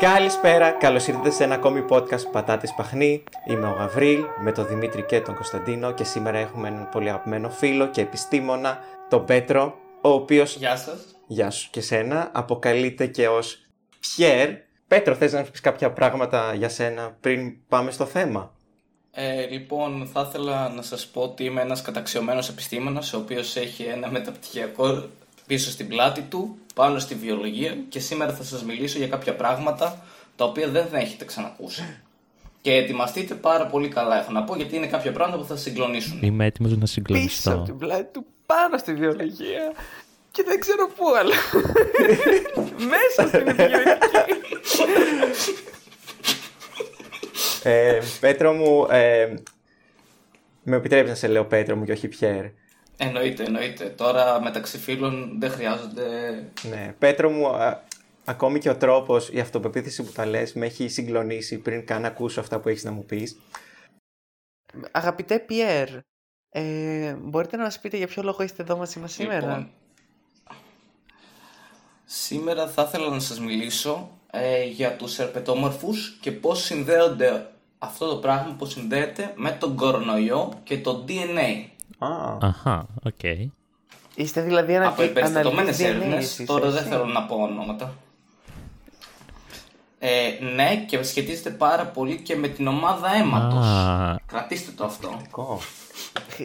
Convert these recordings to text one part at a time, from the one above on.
Καλησπέρα, καλώς ήρθατε σε ένα ακόμη podcast Πατάτες Παχνή. Είμαι ο Γαβρίλ με τον Δημήτρη και τον Κωνσταντίνο και σήμερα έχουμε έναν πολύ αγαπημένο φίλο και επιστήμονα, τον Πέτρο, ο οποίος... Γεια σας. Γεια σου και σένα, αποκαλείται και ως Πιέρ. Πέτρο, θες να πεις κάποια πράγματα για σένα πριν πάμε στο θέμα; Ε, λοιπόν, θα ήθελα να σας πω ότι είμαι ένας καταξιωμένος επιστήμονας ο οποίος έχει ένα μεταπτυχιακό πίσω στην πλάτη του, πάνω στη βιολογία και σήμερα θα σας μιλήσω για κάποια πράγματα τα οποία δεν θα έχετε ξανακούσει. Και ετοιμαστείτε πάρα πολύ καλά, έχω να πω, γιατί είναι κάποια πράγματα που θα σας συγκλονίσουν. Είμαι έτοιμος να πίσω συγκλονιστώ. από την πλάτη του πάνω στη βιολογία και δεν ξέρω πού αλλά μέσα στην επικοινωνική. Ε, Πέτρο μου, ε, με επιτρέπεις να σε λέω Πέτρο μου και όχι Πιέρ. Εννοείται, εννοείται. Τώρα μεταξύ φίλων δεν χρειάζονται... Ναι, Πέτρο μου, α, ακόμη και ο τρόπος, η αυτοπεποίθηση που τα λες με έχει συγκλονίσει πριν καν ακούσω αυτά που έχεις να μου πεις. Αγαπητέ Πιέρ, ε, μπορείτε να μας πείτε για ποιο λόγο είστε εδώ μαζί μας σήμερα. Λοιπόν, σήμερα; θα ήθελα να σας μιλήσω ε, για τους ερπετόμορφους και πώς συνδέονται αυτό το πράγμα που συνδέεται με τον κορονοϊό και το DNA. Α, Αχα, οκ. Είστε δηλαδή ένα από εμπεριστατωμένες αναλυτής DNA έρευνες, εσείς, τώρα δεν έτσι. θέλω να πω ονόματα. Ε, ναι, και σχετίζεται πάρα πολύ και με την ομάδα αίματος. Α. Κρατήστε το αυτό. κο.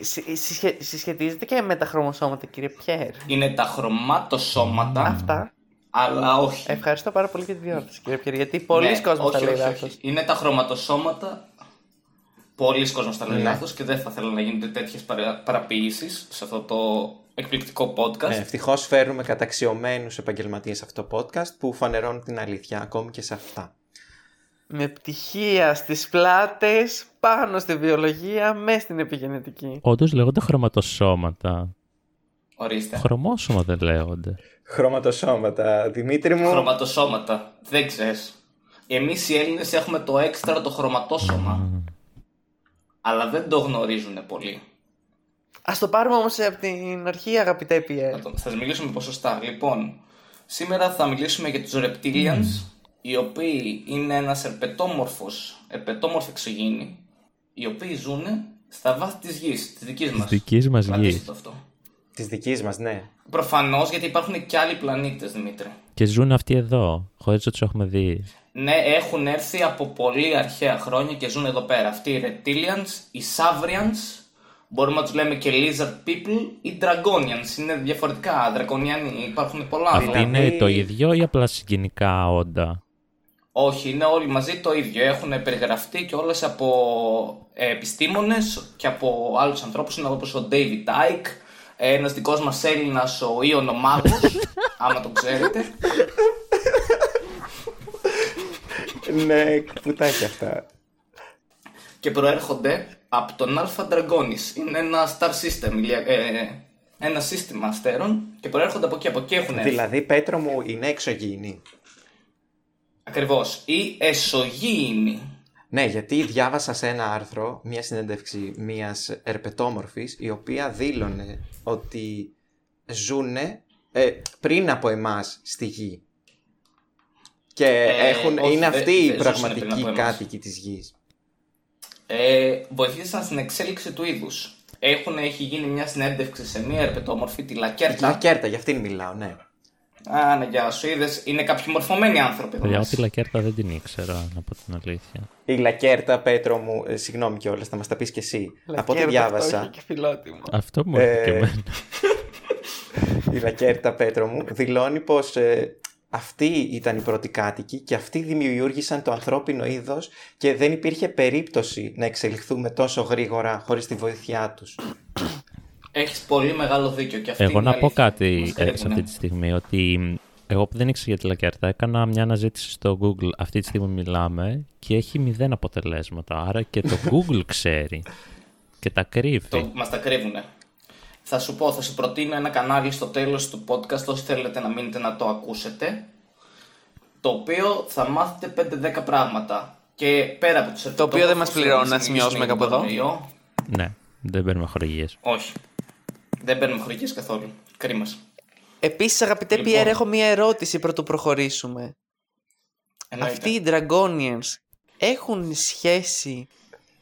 Συ- συσχε- Συσχετίζεται και με τα χρωμοσώματα κύριε Πιέρ. Είναι τα χρωματοσώματα, Αυτά. αλλά όχι. Ευχαριστώ πάρα πολύ για τη διόρθωση κύριε Πιέρ γιατί πολλοί Ναι, κόσμος τα όχι, λέει όχι, λάθος. όχι. Είναι τα χρωματοσώματα. Πολλοί κόσμος τα λέει Ναι. λάθος και δεν θα θέλω να γίνονται τέτοιες παρα... παραποιήσεις σε αυτό το εκπληκτικό podcast. Ναι, Ευτυχώς φέρνουμε καταξιωμένους επαγγελματίες σε αυτό το podcast που φανερώνουν την αλήθεια ακόμη και σε αυτά. Με πτυχία στις πλάτες, πάνω στη βιολογία, μέσα στην επιγενετική. Όντως λέγονται χρωματοσώματα. Ορίστε. Χρωμόσωμα δεν λέγονται. Χρωματοσώματα. Δημήτρη μου. Χρωματοσώματα. Δεν ξέρεις. Εμείς οι Έλληνες έχουμε το έξτρα το χρωματόσωμα. Αλλά δεν το γνωρίζουν πολύ. Ας το πάρουμε όμως από την αρχή αγαπητέ Πιέρ. Θα το- Θα σας μιλήσουμε ποσοστά. Λοιπόν, σήμερα θα μιλήσουμε για τους reptilians, οι οποίοι είναι ένας ερπετόμορφος, ερπετόμορφοι εξωγήινοι, οι οποίοι ζουν στα βάθη της γης, της δικής μας. δικής μας Κρατήστε γης. το αυτό. Της δικής μας, ναι. Προφανώς γιατί υπάρχουν και άλλοι πλανήτες, Δημήτρη. Και ζουν αυτοί εδώ, χωρίς να τους έχουμε δει. Ναι, έχουν έρθει από πολύ αρχαία χρόνια και ζουν εδώ πέρα. Αυτοί οι reptilians, οι savrians, μπορούμε να τους λέμε και lizard people, οι dragonians. Είναι διαφορετικά, δρακονιανοί, υπάρχουν πολλά. Αυτοί Δηλαδή- είναι το ίδιο ή απλά συγγενικά όντα; Όχι, είναι όλοι μαζί το ίδιο. Έχουν περιγραφτεί και όλες από ε, επιστήμονες και από άλλους ανθρώπους. Είναι όπως ο David Icke, ε, ένας δικός μας Έλληνας, ο Ιων ο Μάγος, άμα το ξέρετε. Ναι, πουτάκια αυτά. Και προέρχονται από τον Alpha Dragonis. Είναι ένα star system, ηλια- ε, ένα σύστημα αστέρων και προέρχονται από εκεί. Από εκεί έχουν έρθει. Δηλαδή, Πέτρο μου είναι εξωγήινη. Ακριβώς. Ή εσωγήινοι. Ναι, γιατί διάβασα σε ένα άρθρο μια συνέντευξη μιας ερπετόμορφης η οποία δήλωνε ότι ζούνε ε, πριν από εμάς στη γη. Και Ε, έχουν, όχι, είναι δεν- αυτοί οι δεν ζούσανε πριν πραγματικοί από εμάς. κάτοικοι της γης. ε, βοηθήσαν στην εξέλιξη του είδους. Έχουν, έχει γίνει μια συνέντευξη σε μια ερπετόμορφη, τη Λακέρτα. Λακέρτα, για αυτήν μιλάω, ναι. Α, ναι, γεια σου. Είδες, είναι κάποιοι μορφωμένοι άνθρωποι εδώ Παιδιά, μέσα. ό,τι λακέρτα δεν την ήξερα, να πω την αλήθεια. Η Λακέρτα, Πέτρο μου, ε, συγγνώμη κιόλας, θα μας τα πεις κι εσύ. Από ό,τι Λακέρτα, αυτό διάβασα, έχει και φιλότιμο. Αυτό μου έρχεται και Ε, εμένα. η Λακέρτα, Πέτρο μου, δηλώνει πως ε, αυτοί ήταν οι πρώτοι κάτοικοι και αυτοί δημιούργησαν το ανθρώπινο είδος και δεν υπήρχε περίπτωση να εξελιχθούμε τόσο γρήγορα χωρίς τη βοήθειά τους. Έχεις πολύ μεγάλο δίκιο και αυτή Εγώ είναι να πω αλήθεια. κάτι Μας ε, σε κρύβουνε. αυτή τη στιγμή, ότι μ, εγώ που δεν ήξερα για τη λακέρτα έκανα μια αναζήτηση στο Google αυτή τη στιγμή μιλάμε και έχει μηδέν αποτελέσματα, άρα και το Google ξέρει και τα κρύβει. Το, μας τα κρύβουνε. Θα σου πω, θα σου προτείνω ένα κανάλι στο τέλος του podcast, όσοι θέλετε να μείνετε να το ακούσετε, το οποίο θα μάθετε 5-10 πράγματα. Και πέρα από τους Το οποίο δεν μας ερπετόμορφους, πληρώνουν, θα να σημειώσουμε μιλήσουμε κάπου για τον εδώ. κορονοϊό. Ναι, δεν παίρνουμε χορηγίες. Όχι. Δεν παίρνουμε χωρικές καθόλου. Κρίμα. Επίσης αγαπητέ Λοιπόν. Πιέρ έχω μία ερώτηση πρωτού προχωρήσουμε. Εννοείται. αυτοί οι Dragonians έχουν σχέση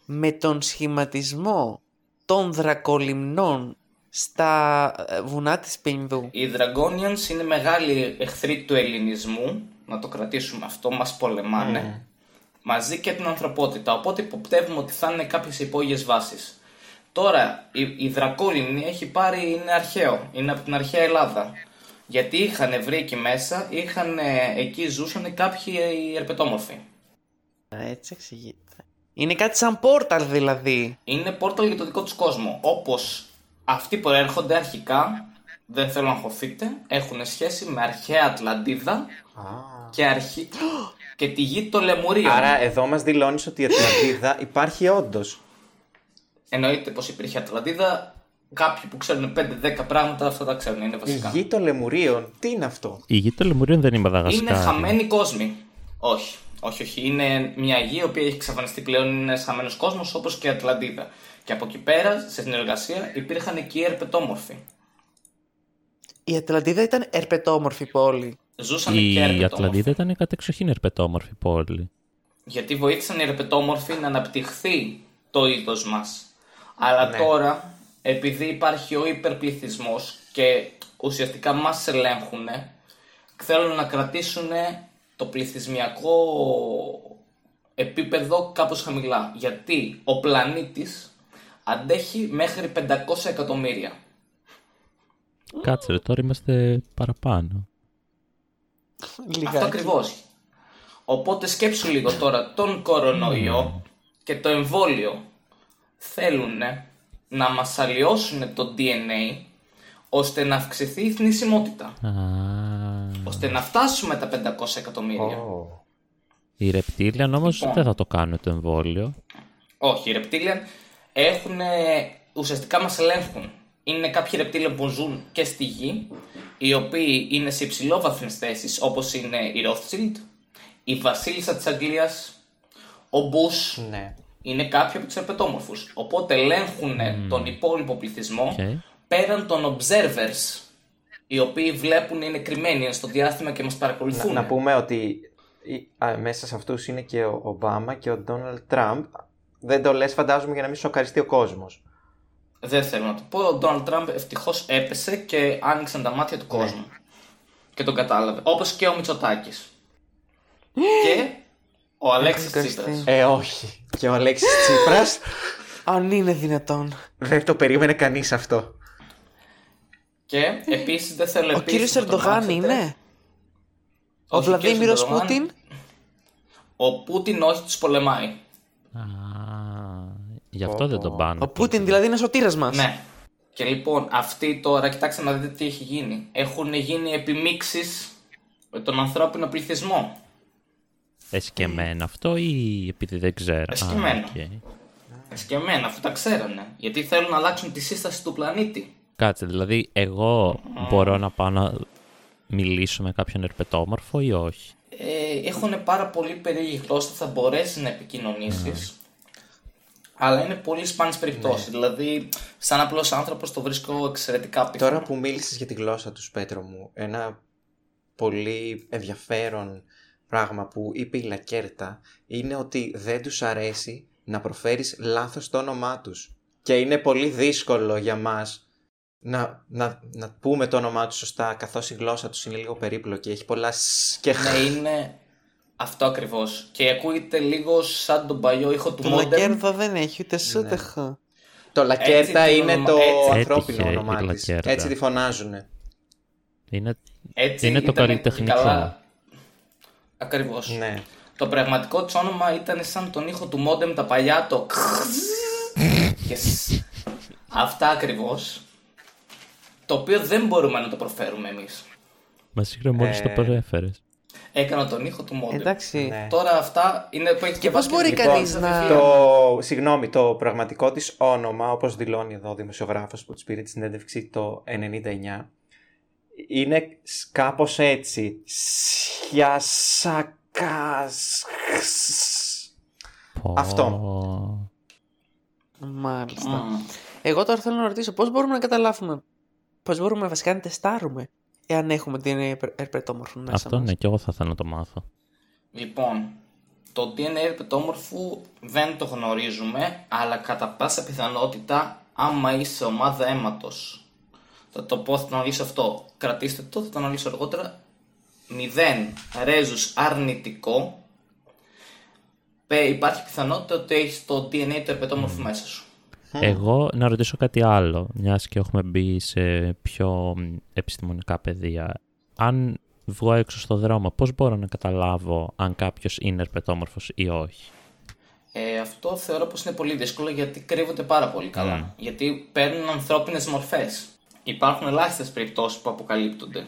με τον σχηματισμό των δρακολυμνών στα ε, βουνά της Πινδού. Οι Dragonians είναι μεγάλοι εχθροί του ελληνισμού, να το κρατήσουμε αυτό, μας πολεμάνε, μαζί και την ανθρωπότητα, οπότε υποπτεύουμε ότι θα είναι κάποιες υπόγειες βάσεις. Τώρα, η, η Δρακόλυμνη έχει πάρει, είναι αρχαίο, είναι από την αρχαία Ελλάδα. Γιατί είχαν βρει εκεί μέσα, είχαν, εκεί ζούσαν κάποιοι ε, ερπετόμορφοι. Έτσι εξηγείται. Είναι κάτι σαν πόρταλ δηλαδή. Είναι πόρταλ για το δικό τους κόσμο. Όπως αυτοί που έρχονται αρχικά, δεν θέλω να χωθείτε, έχουν σχέση με αρχαία Ατλαντίδα και, αρχή... και τη γη των Λεμουρίων. Άρα εδώ μας δηλώνεις ότι η Ατλαντίδα υπάρχει όντως. Εννοείται πως υπήρχε Ατλαντίδα. Κάποιοι που ξέρουν 5-10 πράγματα, αυτά τα ξέρουν, είναι Η βασικά. γη των Λεμουρίων, τι είναι αυτό; Η γη των Λεμουρίων δεν είναι η Μαδαγασκάρη. Είναι χαμένοι κόσμοι. Όχι, όχι, όχι. Είναι μια γη η οποία έχει εξαφανιστεί πλέον, είναι ένα χαμένος κόσμος όπως και η Ατλαντίδα. Και από εκεί πέρα, σε συνεργασία, υπήρχαν εκεί οι ερπετόμορφοι. Η Ατλαντίδα ήταν ερπετόμορφη πόλη. Ζούσαν και Η ερπετόμορφοι. Ατλαντίδα ήταν κατεξοχήν ερπετόμορφη πόλη. Γιατί βοήθησαν οι ερπετόμορφοι να αναπτυχθεί το είδος μας. Αλλά τώρα, επειδή υπάρχει ο υπερπληθυσμός και ουσιαστικά μας ελέγχουν, θέλουν να κρατήσουν το πληθυσμιακό επίπεδο κάπως χαμηλά. Γιατί ο πλανήτης αντέχει μέχρι 500 εκατομμύρια. Κάτσε ρε, τώρα είμαστε παραπάνω. Λιγάκι. Αυτό ακριβώς. Οπότε σκέψου λίγο τώρα τον κορονοϊό και το εμβόλιο θέλουν να μας αλλοιώσουν το DNA ώστε να αυξηθεί η θνησιμότητα. Α, Ώστε να φτάσουμε τα 500 εκατομμύρια. οι ρεπτήλιαν όμως Λοιπόν. δεν θα το κάνουν το εμβόλιο. Όχι, οι ρεπτήλιαν έχουν ουσιαστικά μας ελέγχουν. Είναι κάποιοι ρεπτήλιαν που ζουν και στη γη, οι οποίοι είναι σε υψηλόβαθμες θέσεις, όπως είναι η Rothschild, η Βασίλισσα της Αγγλίας, ο Μπους, Ναι. είναι κάποιοι από τους ερπετόμορφους. Οπότε ελέγχουν τον υπόλοιπο πληθυσμό Οκ. πέραν των observers, οι οποίοι βλέπουν είναι κρυμμένοι είναι στο διάστημα και μας Να, παρακολουθούν. να πούμε ότι η- α, μέσα σε αυτούς είναι και ο Ομπάμα και ο Ντόναλτ Τραμπ. Δεν το λες φαντάζομαι για να μην σοκαριστεί ο κόσμος. Δεν θέλω να το πω. Ο Ντόναλτ Τραμπ ευτυχώς έπεσε και άνοιξαν τα μάτια του κόσμου. Και τον κατάλαβε. Όπως και ο Μητσοτάκης. και ο Αλέξης Ευχαριστώ. Τσίπρας. Ε, όχι. Και ο Αλέξης Τσίπρας Αν είναι δυνατόν. δεν το περίμενε κανείς αυτό. Και επίσης δεν θέλω Ο επίσης κύριος να τον Ερντογάν μάθετε. είναι; Ο Όχι, ο κύριος Βλαδίμηρος Ερντογάν. Πούτιν; Ο Πούτιν όχι τους πολεμάει. Α, γι' αυτό δεν τον πάνε. Ο Πούτιν δηλαδή είναι σωτήρας μας. Ναι. Και λοιπόν, αυτοί τώρα, κοιτάξτε να δείτε τι έχει γίνει. Έχουν γίνει επιμίξεις με τον ανθρώπινο πληθυσμό. Εσκεμμένο αυτό ή επειδή δεν ξέρω. Α, Εσκεμμένο. οκ. Και εμένα, αυτό τα ξέρανε. Γιατί θέλουν να αλλάξουν τη σύσταση του πλανήτη. Κάτσε, δηλαδή εγώ μπορώ να πάω να μιλήσω με κάποιον ερπετόμορφο ή όχι; ε, έχουν πάρα πολύ περίεργη γλώσσα, θα μπορέσεις να επικοινωνήσεις. Αλλά είναι πολύ σπάνιες περιπτώσεις. Δηλαδή, σαν απλός άνθρωπος το βρίσκω εξαιρετικά απίθανο. Τώρα που μίλησες για τη γλώσσα τους, Πέτρο μου, ένα πολύ ενδιαφέρον πράγμα που είπε η Λακέρτα είναι ότι δεν τους αρέσει να προφέρεις λάθος το όνομά τους. Και είναι πολύ δύσκολο για μας να, να, να πούμε το όνομά τους σωστά καθώς η γλώσσα τους είναι λίγο περίπλοκη. Έχει πολλά σ και χ. Ναι, είναι αυτό ακριβώς. Και ακούγεται λίγο σαν τον παλιό ήχο του Το Modern. Λακέρδα δεν έχει ούτε σου ούτε χ. Το Λακέρτα Έτσι είναι την το ονομα- έτσι. ανθρώπινο Έτυχε η όνομά της. Λακέρτα. Έτσι τη φωνάζουνε. Είναι, Έτσι είναι το ήταν καλλιτεχνικό. καλά. Ακριβώς. Ναι. Το πραγματικό της όνομα ήταν σαν τον ήχο του Modem τα παλιά, το και σ. Αυτά ακριβώς. Το οποίο δεν μπορούμε να το προφέρουμε εμείς. Μα σίγουρα μόλις το Ε, προέφερες. Έκανα τον ήχο του Modem. Εντάξει. Ναι. Τώρα αυτά είναι που έχει Και πώς μπορεί Λοιπόν, κανείς να- Το, συγγνώμη, το πραγματικό της όνομα, όπως δηλώνει εδώ ο δημοσιογράφος που της πήρε τη συνέντευξη το 99, είναι σ- κάπως έτσι. Σιασακάς. Αυτό. Πω. Μάλιστα. Εγώ τώρα θέλω να ρωτήσω πώς μπορούμε να καταλάβουμε, πώς μπορούμε βασικά να τεστάρουμε εάν έχουμε την ερπετόμορφο μέσα Αυτό μας. ναι, και εγώ θα ήθελα να το μάθω. Λοιπόν, το DNA ερπετόμορφου δεν το γνωρίζουμε, αλλά κατά πάσα πιθανότητα άμα είσαι ομάδα αίματος. Θα το πω, θα το αναλύσω αυτό. Κρατήστε το, θα το αναλύσω αργότερα. 0 ρέζους αρνητικό. Πε, υπάρχει πιθανότητα ότι έχεις το DNA του ερπετόμορφου μέσα σου. Εγώ να ρωτήσω κάτι άλλο, μιας και έχουμε μπει σε πιο μ, επιστημονικά πεδία. Αν βγω έξω στο δρόμο, πώς μπορώ να καταλάβω αν κάποιος είναι ερπετόμορφος ή όχι; Ε, αυτό θεωρώ πως είναι πολύ δύσκολο γιατί κρύβονται πάρα πολύ καλά. Γιατί παίρνουν ανθρώπινες μορφές. Υπάρχουν ελάχιστες περιπτώσεις που αποκαλύπτονται.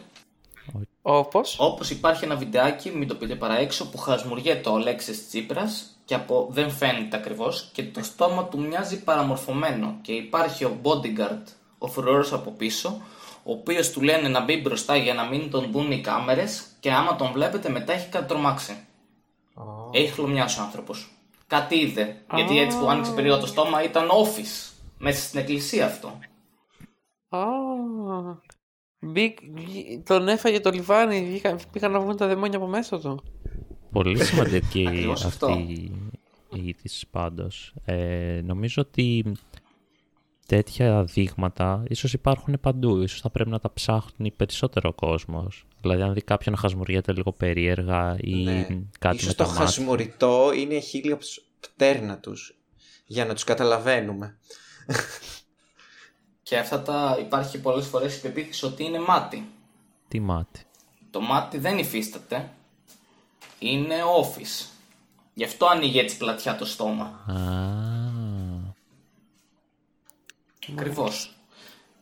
Όπως; Όπως υπάρχει ένα βιντεάκι, μην το πείτε παρά έξω, που χασμουριέται ο Αλέξης Τσίπρας και από, δεν φαίνεται ακριβώς και το στόμα του μοιάζει παραμορφωμένο και υπάρχει ο bodyguard, ο φρουρός από πίσω, ο οποίος του λένε να μπει μπροστά για να μην τον δουν οι κάμερες και άμα τον βλέπετε μετά έχει κάτι τρομάξει. Έχει χλωμιάσει ο άνθρωπος. Κάτι είδε, γιατί έτσι που άνοιξε περίοδο το στόμα ήταν office, μέσα στην εκκλησία αυτό. Α, μπήκ- βγή- τον έφαγε το λιβάνι, βγήκα- πήγαν να βγουν τα δαιμόνια από μέσα του. Πολύ σημαντική Ακριβώς αυτό. αυτή η είδηση πάντως. Ε, νομίζω ότι τέτοια δείγματα ίσως υπάρχουν παντού. Ίσως θα πρέπει να τα ψάχνει περισσότερο ο κόσμος. Δηλαδή αν δει κάποιον να χασμουριέται λίγο περίεργα ή Ναι. κάτι Ίσως με το τα μάτια. χασμουριτό είναι χίλια πτέρνα τους για να τους καταλαβαίνουμε. Και αυτά τα υπάρχει πολλές φορές η πεποίθηση ότι είναι μάτι. Τι μάτι; Το μάτι δεν υφίσταται. Είναι office. Γι' αυτό ανοίγει έτσι πλατιά το στόμα. Α, Ακριβώς.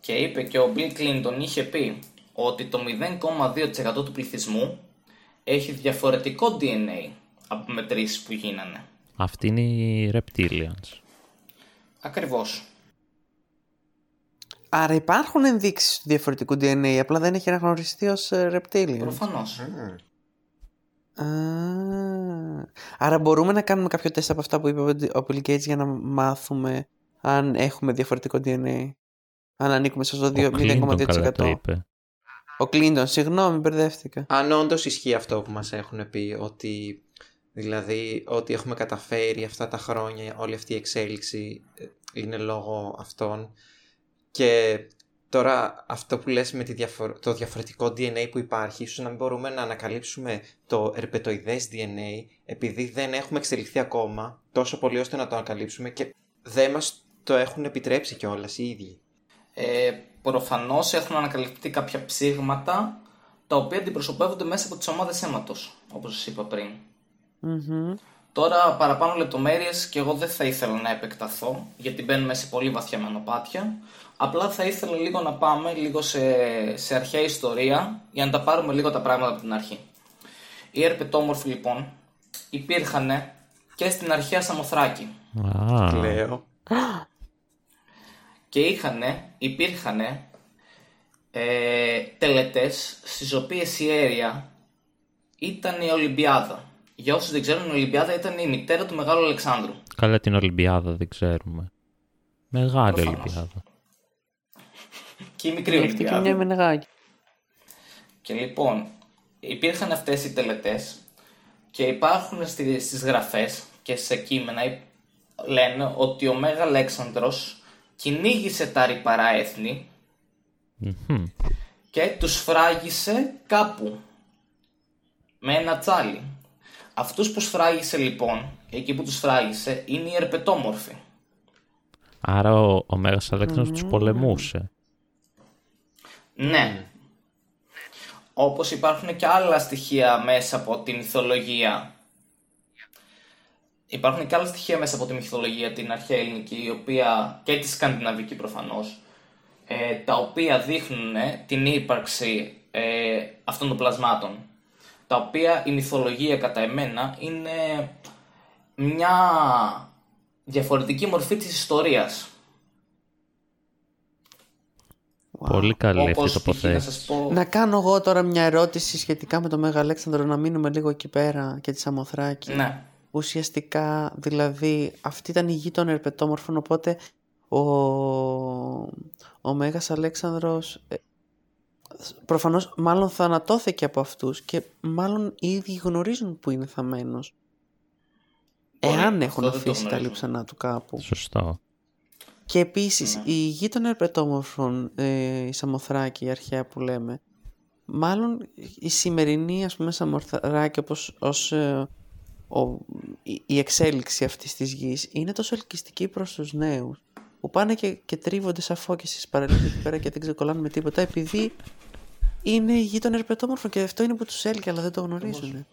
Και είπε και ο Bill Clinton είχε πει ότι το 0,2% του πληθυσμού έχει διαφορετικό DNA από μετρήσεις που γίνανε. Αυτή είναι οι reptilians. Ακριβώς. Άρα υπάρχουν ενδείξεις του διαφορετικού DNA, απλά δεν έχει αναγνωριστεί ως ε, reptilian. Προφανώς. Α, άρα μπορούμε να κάνουμε κάποιο τεστ από αυτά που είπε ο Bill Gates για να μάθουμε αν έχουμε διαφορετικό DNA. Αν ανήκουμε στο Ο Clinton καλά το 0,2%. είπε. Ο Κλίντον, συγγνώμη, μπερδεύτηκα. Αν όντως ισχύει αυτό που μας έχουν πει, ότι δηλαδή ότι έχουμε καταφέρει αυτά τα χρόνια, όλη αυτή η εξέλιξη ε, είναι λόγω αυτών και τώρα αυτό που λες με τη διαφορ- το διαφορετικό DNA που υπάρχει, ίσως να μην μπορούμε να ανακαλύψουμε το ερπετοειδές DNA επειδή δεν έχουμε εξελιχθεί ακόμα τόσο πολύ ώστε να το ανακαλύψουμε και δεν μας το έχουν επιτρέψει κιόλας οι ίδιοι. Ε, προφανώς έχουν ανακαλυφθεί κάποια ψήγματα τα οποία αντιπροσωπεύονται μέσα από τις ομάδες αίματος, όπως σας είπα πριν. Μμμ. Τώρα παραπάνω λεπτομέρειες και εγώ δεν θα ήθελα να επεκταθώ γιατί μπαίνουμε σε πολύ βαθιά μονοπάτια. Απλά θα ήθελα λίγο να πάμε λίγο σε, σε αρχαία ιστορία για να τα πάρουμε λίγο τα πράγματα από την αρχή. Οι ερπετόμορφοι λοιπόν υπήρχαν και στην αρχαία Σαμοθράκη Α, Λέω. και είχανε, υπήρχαν ε, τελετές στις οποίες η αίρια ήταν η Ολυμπιάδα. Για όσους δεν ξέρουν, η Ολυμπιάδα ήταν η μητέρα του Μεγάλου Αλεξάνδρου. καλά την Ολυμπιάδα δεν ξέρουμε. Μεγάλη Προφανώς. Ολυμπιάδα. Και η μικρή Έχει και Ολυμπιάδα. μια μενεγάκι. Και λοιπόν, υπήρχαν αυτές οι τελετές και υπάρχουν στη- στις γραφές και σε κείμενα υ- λένε ότι ο Μέγα Αλέξανδρος κυνήγησε τα ρηπαρά έθνη Μμμ. και τους φράγισε κάπου με ένα τσάλι. Αυτούς που σφράγισε λοιπόν, εκεί που τους φράγισε, είναι οι ερπετόμορφοι. Άρα ο, ο Μέγας Αλέξανδρος τους πολεμούσε. Ναι. Όπως υπάρχουν και άλλα στοιχεία μέσα από τη μυθολογία. Υπάρχουν και άλλα στοιχεία μέσα από τη μυθολογία την αρχαία ελληνική, η οποία και τη σκανδιναβική προφανώς, ε, τα οποία δείχνουν ε, την ύπαρξη ε, αυτών των πλασμάτων. Τα οποία η μυθολογία κατά εμένα είναι μια διαφορετική μορφή της ιστορίας. Πολύ καλή αυτή η Όπως π.χ. να τοποθέτηση. σας πω... Να κάνω εγώ τώρα μια ερώτηση σχετικά με τον Μέγα Αλέξανδρο, να μείνουμε λίγο εκεί πέρα και τη Σαμοθράκη. Ναι. Ουσιαστικά, δηλαδή, αυτή ήταν η γη των ερπετόμορφων, οπότε ο, ο Μέγας Αλέξανδρος ε, προφανώς μάλλον θανατώθηκε από αυτούς και μάλλον οι ίδιοι γνωρίζουν που είναι θαμένος. Μπορεί, Εάν αυτό έχουν δεν το αφήσει τα γνωρίζουμε. λείψανά του κάπου. Σωστό. Και επίσης Ναι. η γη των ερπετόμορφων, ε, η Σαμοθράκη, η αρχαία που λέμε, μάλλον η σημερινή ας πούμε Σαμοθράκη όπως ως, ε, ο, η, η εξέλιξη αυτής της γης είναι τόσο ελκυστική προς τους νέους που πάνε και, και τρίβονται σαν φώκες στις παραλίες εκεί πέρα και δεν ξεκολλάνε με τίποτα επειδή είναι η γη των ερπετόμορφων και αυτό είναι που τους έλκει αλλά δεν το γνωρίζουν.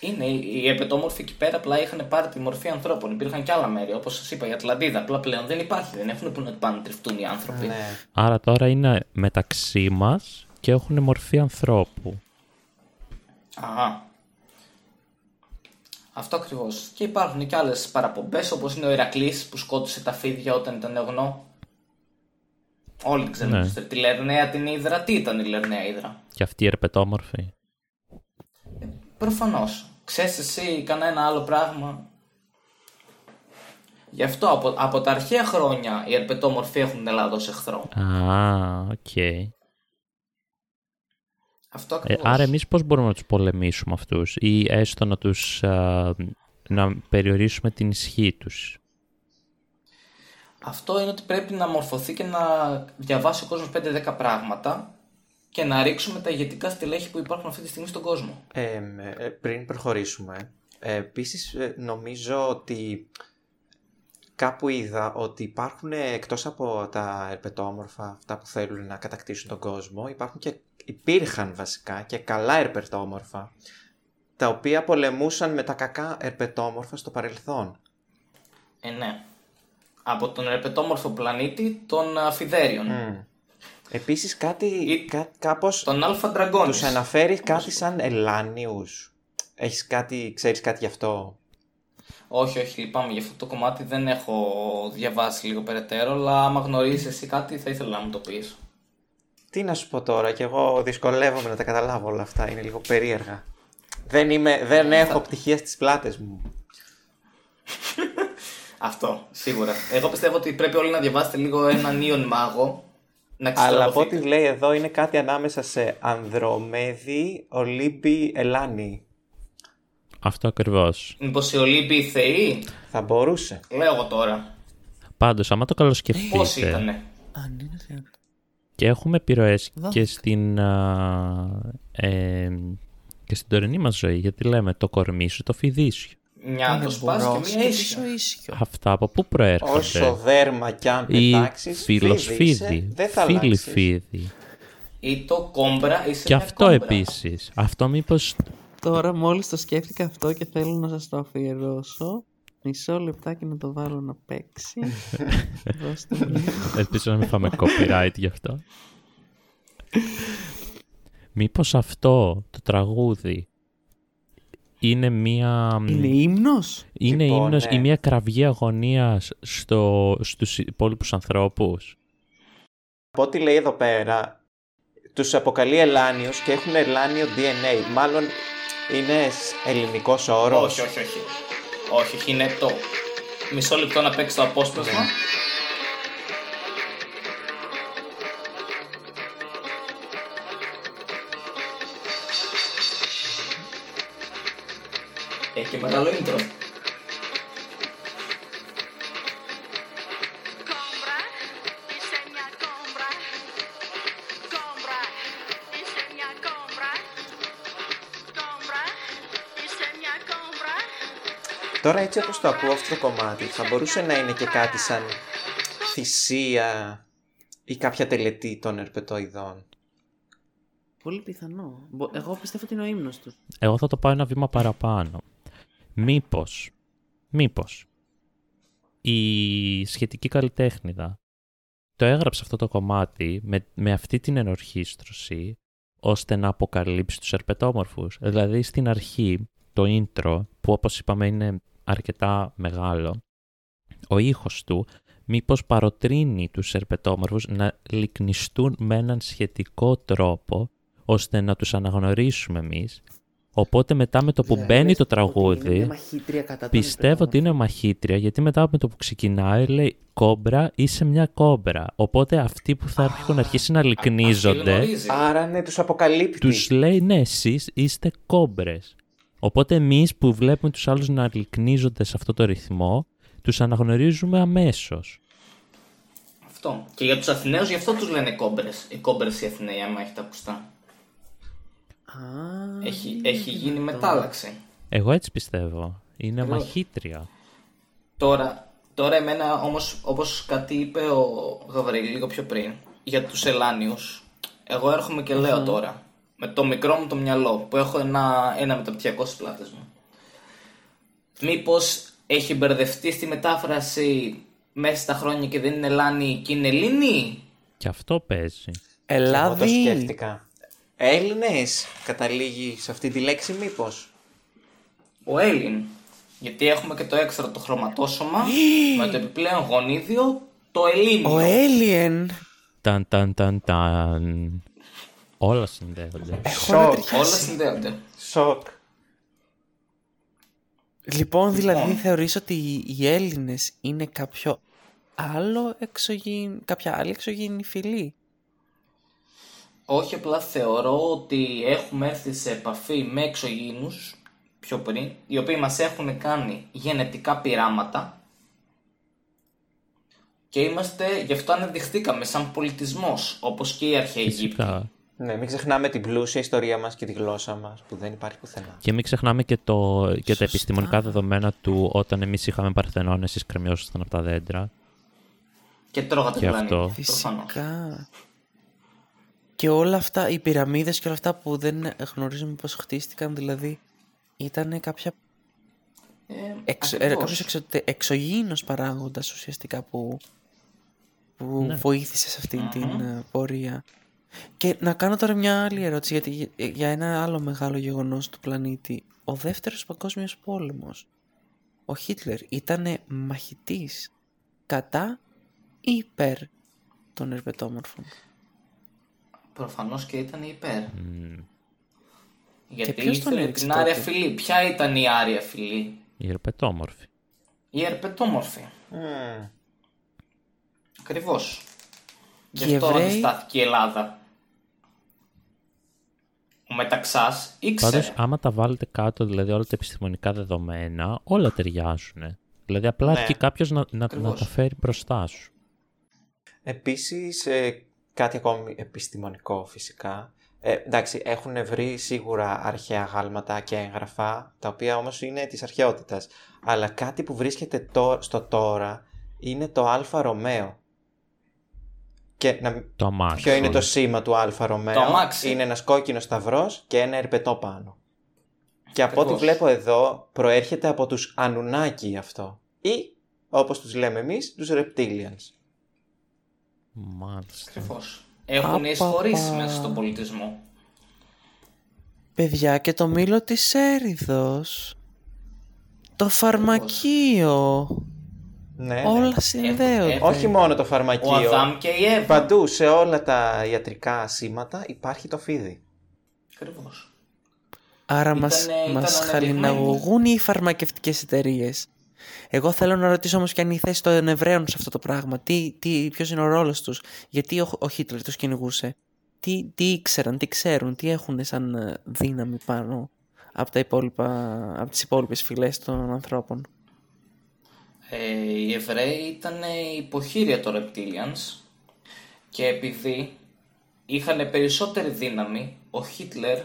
Είναι οι οι επετόμορφοι εκεί πέρα, απλά είχαν πάρει τη μορφή ανθρώπων. Υπήρχαν και άλλα μέρη, όπως σας είπα, η Ατλαντίδα. Απλά πλέον δεν υπάρχει, δεν έχουν που να πάνε να τριφτούν οι άνθρωποι. Ναι. Άρα τώρα είναι μεταξύ μας και έχουν μορφή ανθρώπου. Α. Αυτό ακριβώς. Και υπάρχουν και άλλες παραπομπές, όπως είναι ο Ηρακλής που σκότωσε τα φίδια όταν ήταν νεογνώ. Όλοι ξέρουν Ναι. ναι. τη Λερναία την Ήδρα. Τι ήταν η Λερναία Ήδρα; Και αυτοί οι ερπετόμορφοι. Προφανώς. Ξέρεις εσύ κανένα άλλο πράγμα; Γι' αυτό από, από τα αρχαία χρόνια οι ερπετόμορφοι έχουν την Ελλάδα ως εχθρό. Α, οκ. Αυτό Ε, ακριβώς. άρα εμείς πώς μπορούμε να τους πολεμήσουμε αυτούς ή έστω να τους α, να περιορίσουμε την ισχύ τους; Αυτό είναι ότι πρέπει να μορφωθεί και να διαβάσει ο κόσμος 5-10 πράγματα και να ρίξουμε τα ηγετικά στελέχη που υπάρχουν αυτή τη στιγμή στον κόσμο. Ε, ε, πριν προχωρήσουμε, ε, επίσης ε, νομίζω ότι κάπου είδα ότι υπάρχουν ε, εκτός από τα ερπετόμορφα, αυτά που θέλουν να κατακτήσουν τον κόσμο, υπάρχουν και, υπήρχαν βασικά και καλά ερπετόμορφα, τα οποία πολεμούσαν με τα κακά ερπετόμορφα στο παρελθόν. Ε, ναι. Από τον ερπετόμορφο πλανήτη των α, Φιδέριων. Μμ. Επίσης κάτι, Ή- κα, κάπως Τον Αλφα Ντραγκόνης. τους αναφέρει κάτι σαν ελάνιους. Έχεις κάτι, ξέρεις κάτι γι' αυτό; Όχι, όχι, λυπάμαι για αυτό το κομμάτι. Δεν έχω διαβάσει λίγο περαιτέρω, αλλά άμα γνωρίζεις εσύ κάτι θα ήθελα να μου το πεις. Τι να σου πω τώρα, και εγώ δυσκολεύομαι να τα καταλάβω όλα αυτά. Είναι λίγο περίεργα. Δεν, είμαι, δεν έχω πτυχία στις πλάτες μου. Αυτό, σίγουρα. Εγώ πιστεύω ότι πρέπει όλοι να διαβάσετε λίγο έναν Ιων Μάγο. Να Αλλά από ό,τι ξεστραβωθείτε. λέει εδώ είναι κάτι ανάμεσα σε Ανδρομέδη, Ολύμπη, Ελάνη. Αυτό ακριβώς. Μήπως οι Ολύμπιοι θεοί, Θα μπορούσε. λέω εγώ τώρα. Πάντως, άμα το Πώς καλοσκεφτείτε ήτανε; Αν είναι θεά. και έχουμε επιρροές Δώστε. και στην, α, ε, και στην τωρινή μας ζωή, γιατί λέμε το κορμί σου, το φιδί σου. Μια το σπάς και Μπορώς μία και ίσιο. πίσω ίσιο. Αυτά από πού προέρχονται; Όσο δέρμα κι αν Ή πετάξεις, φίλος φίδι είσαι, φίδι, δεν θα φίλοι αλλάξεις. φίδι. Ή το κόμπρα ή σε Και μια αυτό κόμπρα. επίσης. Αυτό μήπως Τώρα μόλις το σκέφτηκα αυτό και θέλω να σας το αφιερώσω. Μισό λεπτάκι να το βάλω να παίξει. Δώστε μου λίγο. Ελπίζω να μην φάμε copyright γι' αυτό. Μήπως αυτό το τραγούδι είναι μία... Είναι ύμνος; είναι Λοιπόν, ύμνος ναι. ή μία κραυγή αγωνίας στο, στους υπόλοιπους ανθρώπους; Από ό,τι λέει εδώ πέρα, τους αποκαλεί Ελάνιους και έχουν Ελάνιο DNA. Μάλλον είναι σ- ελληνικός όρος. Όχι, όχι, όχι. Όχι, όχι, είναι το. Μισό λεπτό να παίξει το απόσπασμα. Ναι. Κόμπρα, είσαι μια κόμπρα. Τώρα έτσι όπως το ακούω αυτό το κομμάτι θα μπορούσε να είναι και κάτι σαν θυσία ή κάποια τελετή των ερπετοειδών. Πολύ πιθανό. Μπο- Εγώ πιστεύω ότι είναι ο ύμνος του. Εγώ θα το πάω ένα βήμα παραπάνω. Μήπως, μήπως, η σχετική καλλιτέχνηδα το έγραψε αυτό το κομμάτι με, με αυτή την ενορχίστρωση ώστε να αποκαλύψει τους ερπετόμορφους. Δηλαδή στην αρχή το intro που όπως είπαμε είναι αρκετά μεγάλο ο ήχος του μήπως παροτρύνει τους ερπετόμορφους να λυκνιστούν με έναν σχετικό τρόπο ώστε να τους αναγνωρίσουμε εμείς Οπότε μετά με το που Δηλαδή, μπαίνει λες το ότι είναι τραγούδι, μια μαχήτρια κατά των πιστεύω ότι είναι υπερόμορφων. μαχήτρια, γιατί μετά με το που ξεκινάει λέει κόμπρα, είσαι μια κόμπρα. Οπότε αυτοί που θα έχουν αρχίσει να Αυτή λυκνίζονται, γνωρίζει. Άρα ναι, τους αποκαλύπτει. τους λέει ναι, εσείς είστε κόμπρες. Οπότε εμείς που βλέπουμε τους άλλους να λυκνίζονται σε αυτό το ρυθμό, τους αναγνωρίζουμε αμέσως. Αυτό. Και για τους Αθηναίους γι' αυτό τους λένε κόμπρες. Οι κόμπρες οι Αθηναίοι, άμα έχετε ακουστά. Α, Έχει, έχει γίνει μετάλλαξη. Εγώ έτσι πιστεύω. Είναι Εγώ- μαχήτρια. Τώρα, τώρα εμένα όμως, όπως κάτι είπε ο Γαβρίλη λίγο πιο πριν, για τους Ελλάνιους, εγώ έρχομαι και λέω τώρα, με το μικρό μου το μυαλό, που έχω ένα, ένα μεταπτυχιακό στις πλάτες μου. Μήπως έχει μπερδευτεί στη μετάφραση μέσα στα χρόνια και δεν είναι Ελλάνη και είναι Ελλήνη. Και αυτό παίζει. Και εγώ το Ελλάδη. σκέφτηκα. Έλληνες καταλήγει σε αυτή τη λέξη μήπως; Ο Έλλην. Γιατί έχουμε και το έξτρα το χρωματόσωμα, με το επιπλέον γονίδιο, το Ελλήνιο. Ο Alien. Ταν, ταν, ταν, ταν. Όλα συνδέονται. Έχω να Σοκ. τριχιάσει. Όλα συνδέονται. Σοκ. Λοιπόν, δηλαδή Λοιπόν. θεωρείς ότι οι Έλληνες είναι κάποιο άλλο εξωγήιν, κάποια άλλη εξωγήινη φυλή; Όχι, απλά θεωρώ ότι έχουμε έρθει σε επαφή με εξωγήινους πιο πριν, οι οποίοι μας έχουν κάνει γενετικά πειράματα και είμαστε, γι' αυτό αναδειχθήκαμε σαν πολιτισμός, όπως και οι αρχαίοι Αιγύπτιοι. Φυσικά. Ναι, μην ξεχνάμε την πλούσια ιστορία μας και τη γλώσσα μας που δεν υπάρχει πουθενά. Και μην ξεχνάμε και, το, και τα επιστημονικά δεδομένα του όταν εμείς είχαμε παρθενών, εσείς κρεμιόσασταν από τα δέντρα. Και τρώγατε Και πλανήτη, αυτό. προφανώς. Φυσικά. Και όλα αυτά, οι πυραμίδες και όλα αυτά που δεν γνωρίζουμε πώς χτίστηκαν, δηλαδή ήταν κάποια Ε, εξω, ακριβώς. ε, κάποιος εξωτε, εξωγήινος παράγοντας ουσιαστικά που, που Ναι. βοήθησε σε αυτήν την ε, πορεία. Και να κάνω τώρα μια άλλη ερώτηση γιατί, για- για ένα άλλο μεγάλο γεγονός του πλανήτη. Ο δεύτερος παγκόσμιος πόλεμος. Ο Χίτλερ ήταν μαχητής κατά ή υπέρ των ερπετόμορφων; Προφανώς και ήταν υπέρ. Μμμ. Γιατί ποιος τον ήθελε έριξε την άρια τότε; φυλή. Ποια ήταν η άρια φυλή; Η ερπετόμορφη. Η ερπετόμορφη. Μμμ. Ακριβώς. Και Γι' οι αυτό Εβραίοι- αντιστάθηκε η Ελλάδα. Ο Μεταξάς ήξερε. Πάντως, άμα τα βάλετε κάτω, δηλαδή όλα τα επιστημονικά δεδομένα, όλα ταιριάζουν. Δηλαδή, απλά Ναι. αρκεί κάποιος να, να, να Ακριβώς. τα φέρει μπροστά σου. Επίσης, ε, κάτι ακόμη επιστημονικό φυσικά. Ε, εντάξει, έχουν βρει σίγουρα αρχαία αγάλματα και έγγραφα, τα οποία όμως είναι της αρχαιότητας. Αλλά κάτι που βρίσκεται τω- στο τώρα είναι το Alfa Romeo. Και να... Το αμάξι. ποιο είναι το σήμα του Alfa Romeo; Το αμάξι. Είναι ένας κόκκινος σταυρός και ένα ερπετό πάνω. Και από ό,τι Ακριβώς. βλέπω εδώ, προέρχεται από τους Ανουνάκι αυτό. Ή, όπως τους λέμε εμείς, τους Reptilians. Μάλιστα. Ακριβώς. Έχουν Απαπα. εισχωρήσει μέσα στον πολιτισμό. Παιδιά και το μήλο της έριδος. Το φαρμακείο. Ναι, ναι. Όλα συνδέονται. Έχουν- Όχι μόνο το Ο φαρμακείο. Αδάμ και η Εύα. Παντού σε όλα τα ιατρικά σήματα υπάρχει το φίδι. Ακριβώς. Άρα Ήτανε- μας, ήταν μας αναδειγμένοι. χαλιναγωγούν οι φαρμακευτικές εταιρείες. Εγώ θέλω να ρωτήσω όμως και αν η θέση των Εβραίων σε αυτό το πράγμα. Τι, τι, ποιος είναι ο ρόλος τους. Γιατί ο, ο Χίτλερ τους κυνηγούσε. Τι, τι ήξεραν, τι ξέρουν, τι έχουν σαν ε, δύναμη πάνω από, τα υπόλοιπα, από τις υπόλοιπες φυλές των ανθρώπων; Ε, οι Εβραίοι ήταν υποχείρια των Reptilians και επειδή είχαν περισσότερη δύναμη, ο Χίτλερ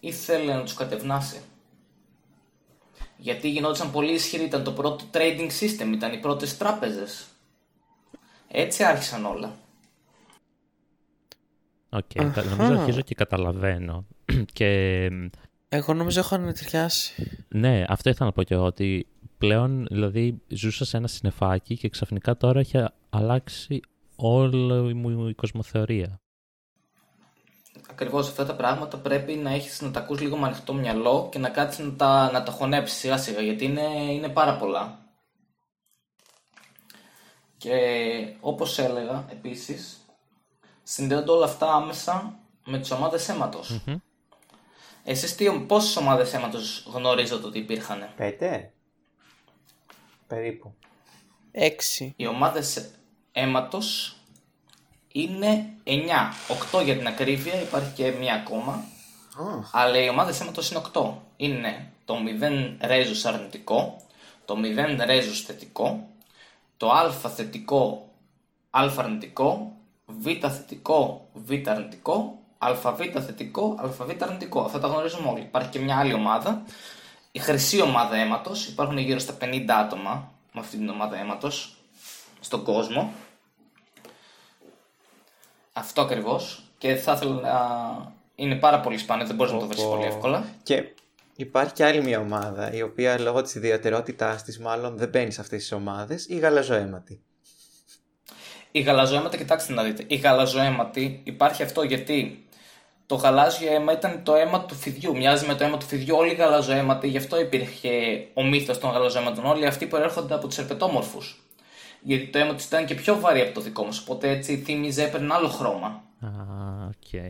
ήθελε να τους κατευνάσει. Γιατί γινόντουσαν πολύ ισχυροί, ήταν το πρώτο trading system, ήταν οι πρώτες τράπεζες. Έτσι άρχισαν όλα. Οκ, κα- νομίζω αρχίζω και καταλαβαίνω. και Εγώ νομίζω έχω ανατριχιάσει. ναι, αυτό ήθελα να πω και εγώ, ότι πλέον δηλαδή ζούσα σε ένα συννεφάκι και ξαφνικά τώρα έχει αλλάξει όλη μου η κοσμοθεωρία. Ακριβώς αυτά τα πράγματα πρέπει να έχεις να τα ακούς λίγο με ανοιχτό μυαλό και να κάτσεις να τα, να τα χωνέψεις σιγά σιγά γιατί είναι, είναι πάρα πολλά. Και όπως έλεγα επίσης συνδέονται όλα αυτά άμεσα με τις ομάδες αίματος. Εσείς τι, πόσες ομάδες αίματος γνωρίζετε ότι υπήρχαν. Πέντε. Περίπου. Έξι. Οι ομάδες αίματος είναι 9. 8 για την ακρίβεια, υπάρχει και μία ακόμα. Αλλά οι ομάδες αίματος είναι 8. Είναι το 0 ρέζους αρνητικό, το 0 ρέζους θετικό, το α θετικό, α αρνητικό, β θετικό, β αρνητικό, αβ θετικό, αβ αρνητικό. Αυτά τα γνωρίζουμε όλοι. Υπάρχει και μια άλλη ομάδα, η χρυσή ομάδα αίματος. Υπάρχουν γύρω στα 50 άτομα με αυτή την ομάδα αίματος στον κόσμο. Αυτό ακριβώς. Και θα ήθελα να. Είναι πάρα πολύ σπάνιο, δεν μπορείς να το βρεις πολύ εύκολα. Και υπάρχει και άλλη μια ομάδα, η οποία λόγω της ιδιαιτερότητάς της μάλλον δεν μπαίνει σε αυτές τις ομάδες, η γαλαζοαίματη. Η γαλαζοαίματη, κοιτάξτε να δείτε. Η γαλαζοαίματη υπάρχει αυτό γιατί το γαλάζιο αίμα ήταν το αίμα του φιδιού. Μοιάζει με το αίμα του φιδιού. Όλοι οι γαλαζοαίματοι, γι' αυτό υπήρχε ο μύθος των γαλαζοαίματων. Όλοι αυτοί προέρχονται από τους ερπετόμορφους. Γιατί το αίμα του ήταν και πιο βαρύ από το δικό μας. Οπότε έτσι θύμιζε, έπαιρνε άλλο χρώμα. Α, οκ.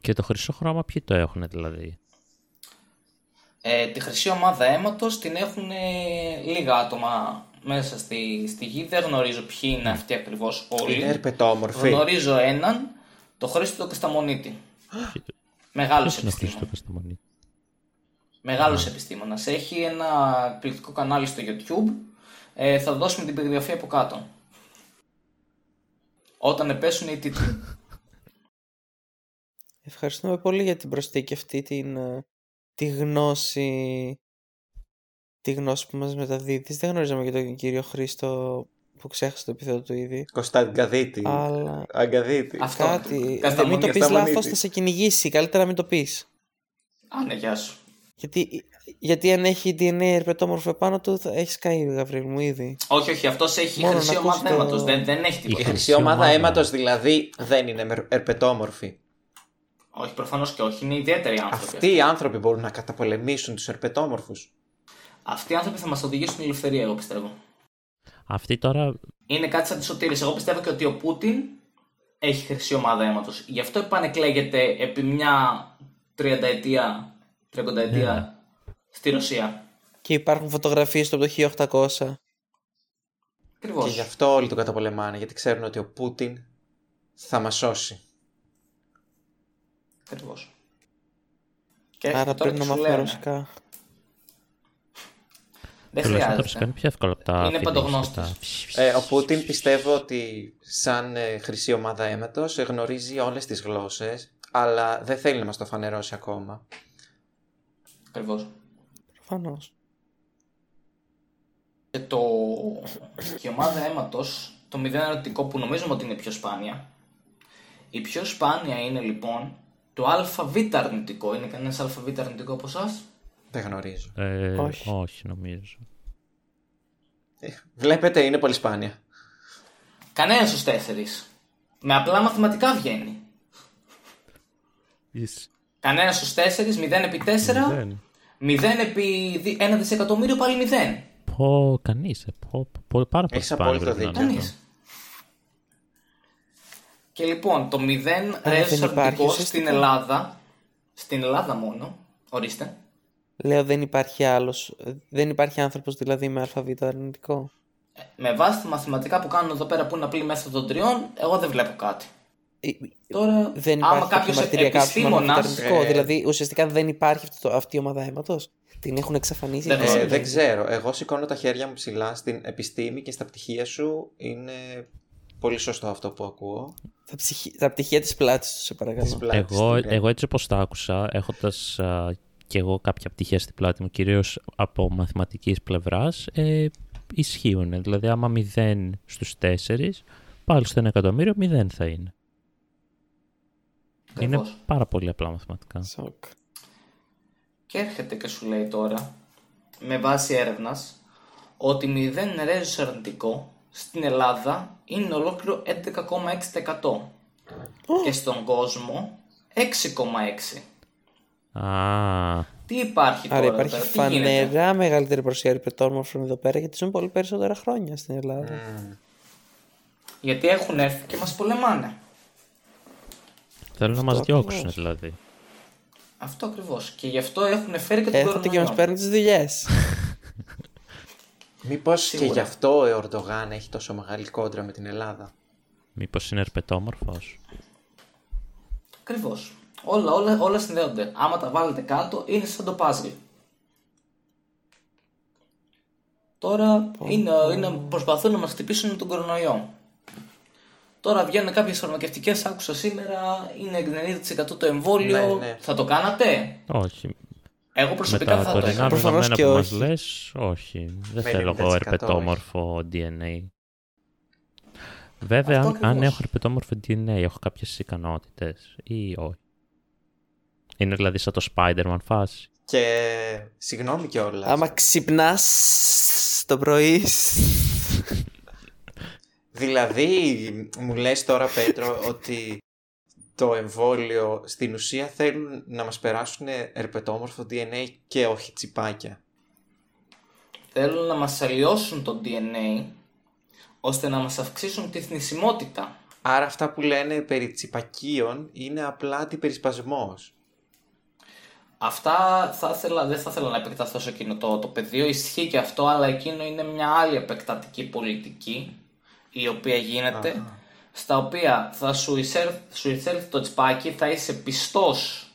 Και το χρυσό χρώμα ποιοι το έχουν δηλαδή; Ε, τη χρυσή ομάδα αίματος την έχουν ε, λίγα άτομα μέσα στη, στη γη. Δεν γνωρίζω ποιοι είναι αυτοί ακριβώς όλοι. Είναι ερπετόμορφοι. Γνωρίζω έναν, το Χρήστο Κασταμονίτη. Μεγάλος Ποιος είναι ο Χρήστο επιστήμονας. Κασταμονίτη; Μεγάλος επιστήμονας. Έχει ένα εκπληκτικό κανάλι στο YouTube. Ε, θα δώσουμε την περιγραφή από κάτω. Όταν πέσουν οι τίτλοι. Ευχαριστούμε πολύ για την προσθήκη αυτή, την, ε, τη γνώση τη γνώση που μας μεταδίδεις. Δεν γνωρίζαμε για τον κύριο Χρήστο που ξέχασε το επίθετο του ήδη. Κωνσταντγκαδίτη. Αλλά Αγκαδίτη. Αυτό. κάτι... Δεν μην το Κασταμονίτη. πεις Κασταμονίτη. λάθος θα σε κυνηγήσει. Καλύτερα να μην το πεις. Α, ναι, γεια σου. Γιατί, γιατί αν έχει DNA ερπετόμορφο επάνω του θα έχεις καεί Γαβρίλ μου ήδη. Όχι, όχι, αυτός έχει Μόνο χρυσή να ομάδα ακούσει το- αίματος. Δεν, δεν έχει Η τίποτα. χρυσή χρυσή ομάδα ομάδα. αίματος δηλαδή δεν είναι μερ- ερπετόμορφη. Όχι, προφανώς και όχι. Είναι ιδιαίτεροι άνθρωποι. Αυτοί οι άνθρωποι μπορούν να καταπολεμήσουν τους ερπετόμορφους. Αυτοί οι άνθρωποι θα μας οδηγήσουν στην ελευθερία, εγώ πιστεύω. Αυτή τώρα Είναι κάτι σαν τη σωτήρες. Εγώ πιστεύω και ότι ο Πούτιν έχει χρυσή ομάδα αίματος. Γι' αυτό επανεκλέγεται επί μια τριανταετία, τριανταετία στη Ρωσία. Και υπάρχουν φωτογραφίες του από το 1800. Ακριβώς. Και γι' αυτό όλοι τον καταπολεμάνε, γιατί ξέρουν ότι ο Πούτιν θα μας σώσει. Ακριβώς. Και Άρα τώρα πρέπει τι να σου μάθουμε λένε; ρωσικά. Δεν τουλάχιστον το χρειάζεται. κάνει πιο εύκολα από τα Είναι παντογνώστης. φινίσια, τα- Ε, ο Πούτιν πιστεύω ότι σαν ε, χρυσή ομάδα αίματος ε, γνωρίζει όλες τις γλώσσες, αλλά δεν θέλει να μας το φανερώσει ακόμα. Ακριβώς. Προφανώς. Και το... και η ομάδα αίματος, το μηδέν ερωτικό που νομίζουμε ότι είναι πιο σπάνια. Η πιο σπάνια είναι λοιπόν το ΑΒ αρνητικό. Είναι κανένας ΑΒ αρνητικό από εσάς; Δεν γνωρίζω. Ε, Όχι. όχι. νομίζω. Ε, βλέπετε, είναι πολύ σπάνια. Κανένας στους τέσσερις. Με απλά μαθηματικά βγαίνει. Εις- Κανένας στους τέσσερις, 0 επί 4, Δεν. 0 επί δι- 1 δισεκατομμύριο πάλι 0. Πω, κανείς. ε, Πω, πω, πάρα πολύ Έχεις σπάνιο απόλυτο πρέπει να δίκιο. είναι Κανείς. αυτό. Και λοιπόν, το 0 δεν ρέζος υπάρχει αρνητικό ουσιαστικά. στην Ελλάδα, στην Ελλάδα μόνο, ορίστε, Λέω δεν υπάρχει άλλος. Δεν υπάρχει άνθρωπος δηλαδή με ΑΒ αρνητικό. με βάση τα μαθηματικά που κάνουν εδώ πέρα που είναι απλή μέθοδο των τριών, εγώ δεν βλέπω κάτι. Ε, Τώρα, Δεν άμα υπάρχει κάποια κάποιος μαρτυρία κάποιου με ΑΒ επιστήμονας. αρνητικό. ε, Δηλαδή ουσιαστικά δεν υπάρχει αυτό, το- αυτή η ομάδα αίματος. Την έχουν εξαφανίσει. Δεν οι το Ε, Ε, τέσσερις. δεν ξέρω. Εγώ σηκώνω τα χέρια μου ψηλά στην επιστήμη και στα πτυχία σου. Είναι πολύ σωστό αυτό που ακούω. Τα, ψυχι... τα πτυχία της πλάτης του, σε Της παρακαλώ. πλάτης Εγώ, του, εγώ έτσι όπως τα άκουσα, έχοντας α, και εγώ κάποια πτυχία στην πλάτη μου, κυρίως από μαθηματικής πλευράς, ε, ισχύουν. Δηλαδή, άμα 0 στους 4, πάλι στο 1 εκατομμύριο 0 θα είναι. Είναι Ακριβώς. πάρα πολύ απλά μαθηματικά. Σοκ. Και έρχεται και σου λέει τώρα, με βάση έρευνας, ότι 0 ρέζος αρνητικό στην Ελλάδα είναι ολόκληρο 11,6%. Και στον κόσμο 6,6%. Α, Τι υπάρχει τώρα Άρα εδώ υπάρχει πέρα, τι γίνεται; φανερά μεγαλύτερη προσία ερπετόμορφων εδώ πέρα γιατί ζουν πολύ περισσότερα χρόνια στην Ελλάδα. Γιατί έχουν έρθει και μας πολεμάνε. Θέλουν να μας ακριβώς. διώξουν δηλαδή. Αυτό ακριβώς. Και γι' αυτό έχουν φέρει και τον Έρχονται και κορονοϊό. μα παίρνουν τις δουλειές. Μήπως και Σίγουρα. γι' αυτό ο Ερντογάν έχει τόσο μεγάλη κόντρα με την Ελλάδα; Μήπως είναι ερπετόμορφος; Ακριβώς. Όλα, όλα, όλα συνδέονται. Άμα τα βάλετε κάτω, είναι σαν το puzzle. Τώρα είναι, είναι, προσπαθούν να μας χτυπήσουν με τον κορονοϊό. Τώρα βγαίνουν κάποιες φαρμακευτικές, άκουσα σήμερα, είναι 90% το εμβόλιο. Ναι, ναι. Θα το κάνατε; Όχι. Εγώ Με προσωπικά τα θα το τωρινά έκανα. Προφανώς δεδομένα και που μας όχι. λες, όχι. Δεν Με θέλω 90% εγώ όχι. ερπετόμορφο DNA. Βέβαια, Αυτό αν, αν ακριβώς. έχω ερπετόμορφο DNA, έχω κάποιες ικανότητες ή όχι. Είναι δηλαδή σαν το Spider-Man φάση. Και συγγνώμη κιόλας. Άμα ξυπνάς το πρωί. Δηλαδή, μου λες τώρα, Πέτρο, ότι το εμβόλιο στην ουσία θέλουν να μας περάσουν ερπετόμορφο DNA και όχι τσιπάκια. Θέλουν να μας αλλοιώσουν το DNA ώστε να μας αυξήσουν τη θνησιμότητα. Άρα αυτά που λένε περί τσιπακίων είναι απλά αντιπερισπασμός. Αυτά θα ήθελα, δεν θα ήθελα να επεκταθώ σε εκείνο το, το πεδίο. Ισχύει και αυτό, αλλά εκείνο είναι μια άλλη επεκτατική πολιτική η οποία γίνεται. Στα οποία θα σου, εισέρ, σου εισέλθει το τσιπάκι, θα είσαι πιστός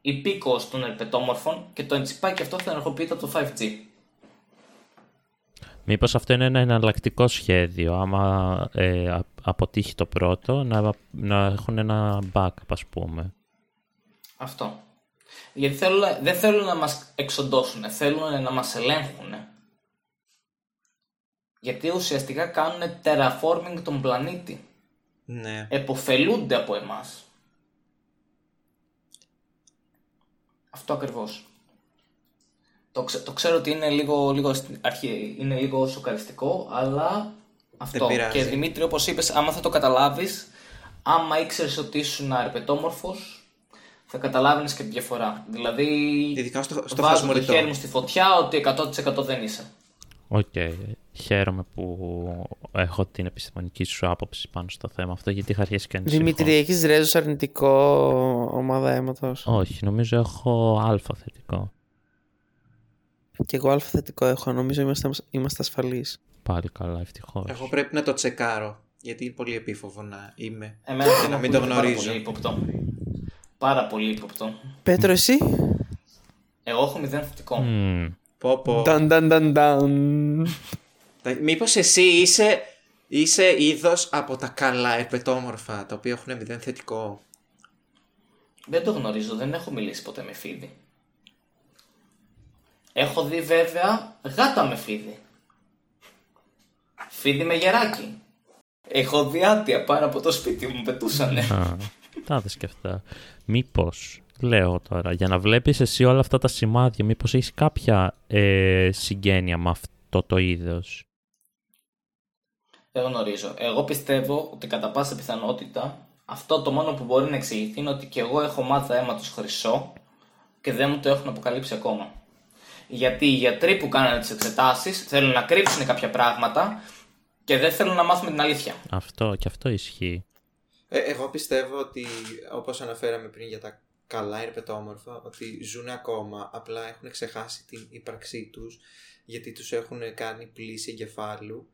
υπήκος των ερπετόμορφων και το τσιπάκι αυτό θα ενεργοποιείται από το 5G. Μήπως αυτό είναι ένα εναλλακτικό σχέδιο, άμα ε, α- αποτύχει το πρώτο, να, να έχουν ένα backup, ας πούμε. Αυτό. Γιατί θέλουν, δεν θέλουν να μας εξοντώσουν, θέλουν να μας ελέγχουν. Γιατί ουσιαστικά κάνουν terraforming τον πλανήτη. Ναι. Εποφελούνται από εμάς. Αυτό ακριβώς. Το, ξε- το ξέρω ότι είναι λίγο, λίγο, στην αρχή, είναι λίγο σοκαριστικό, αλλά αυτό. πειράζει. Και Δημήτρη, όπως είπες, άμα θα το καταλάβεις, άμα ήξερες ότι ήσουν αρπετόμορφος, θα καταλάβαινες και τη διαφορά. Δηλαδή, Ειδικά στο, στο βάζω το χασμουριτό. χέρι μου στη φωτιά ότι 100% δεν είσαι. Οκ. Χαίρομαι που έχω την επιστημονική σου άποψη πάνω στο θέμα αυτό, γιατί είχα αρχίσει και ανησυχώ. Δημήτρη, έχεις ρέζους αρνητικό ομάδα αίματος; Όχι, νομίζω έχω αλφα θετικό. Και εγώ αλφα θετικό έχω. Νομίζω είμαστε, είμαστε ασφαλείς. Πάλι καλά, ευτυχώς. Εγώ πρέπει να το τσεκάρω. Γιατί είναι πολύ επίφοβο να είμαι. Εμένα Και να μην το γνωρίζω. Πάρα πολύ ύποπτο. Πάρα πολύ ύποπτο. Πέτρο, εσύ; Εγώ έχω μηδέν θετικό. Πω πω. Νταν, νταν, νταν, νταν. Τα- Μήπως εσύ είσαι, είσαι είδος από τα καλά επετόμορφα, τα οποία έχουν μηδέν θετικό; Δεν το γνωρίζω, δεν έχω μιλήσει ποτέ με φίδι. Έχω δει βέβαια γάτα με φίδι. Φίδι με γεράκι. Έχω δει άτια πάνω από το σπίτι μου, πετούσανε. Α, τα είδες και αυτά. Μήπως, λέω τώρα, για να βλέπεις εσύ όλα αυτά τα σημάδια, μήπως έχεις κάποια ε, συγγένεια με αυτό το είδος; Δεν γνωρίζω. Εγώ πιστεύω ότι κατά πάσα πιθανότητα αυτό το μόνο που μπορεί να εξηγηθεί είναι ότι και εγώ έχω μάθα αίματος χρυσό και δεν μου το έχουν αποκαλύψει ακόμα. Γιατί οι γιατροί που κάνανε τις εξετάσεις θέλουν να κρύψουν κάποια πράγματα και δεν θέλουν να μάθουμε την αλήθεια. Αυτό και αυτό ισχύει. Ε, εγώ πιστεύω ότι, όπως αναφέραμε πριν για τα καλά ερπετόμορφα, ότι ζουν ακόμα, απλά έχουν ξεχάσει την ύπαρξή τους, γιατί τους έχουν κάνει πλήση εγκεφάλου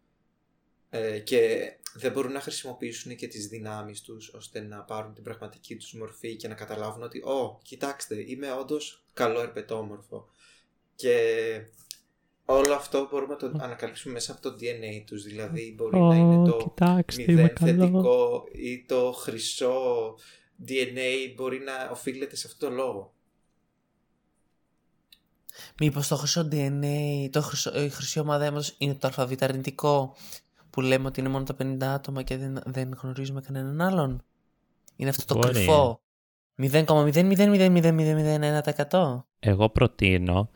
ε, και δεν μπορούν να χρησιμοποιήσουν και τις δυνάμεις τους ώστε να πάρουν την πραγματική τους μορφή και να καταλάβουν ότι «Ω, κοιτάξτε, είμαι όντως καλό ερπετόμορφο». Και όλο αυτό μπορούμε να το ανακαλύψουμε μέσα από το DNA τους, δηλαδή μπορεί να είναι το κοιτάξτε, είμαι μηδέν καλό. θετικό ή το χρυσό DNA μπορεί να οφείλεται σε αυτό το λόγο. Μήπως το χρυσό DNA, το χρυσό, η χρυσή ομάδα αίματος είναι το αλφαβήτα αρνητικό; Που λέμε ότι είναι μόνο τα 50 άτομα και δεν, δεν γνωρίζουμε κανέναν άλλον; Είναι αυτό το Μπορεί. κρυφό. 0,0000001%. Εγώ προτείνω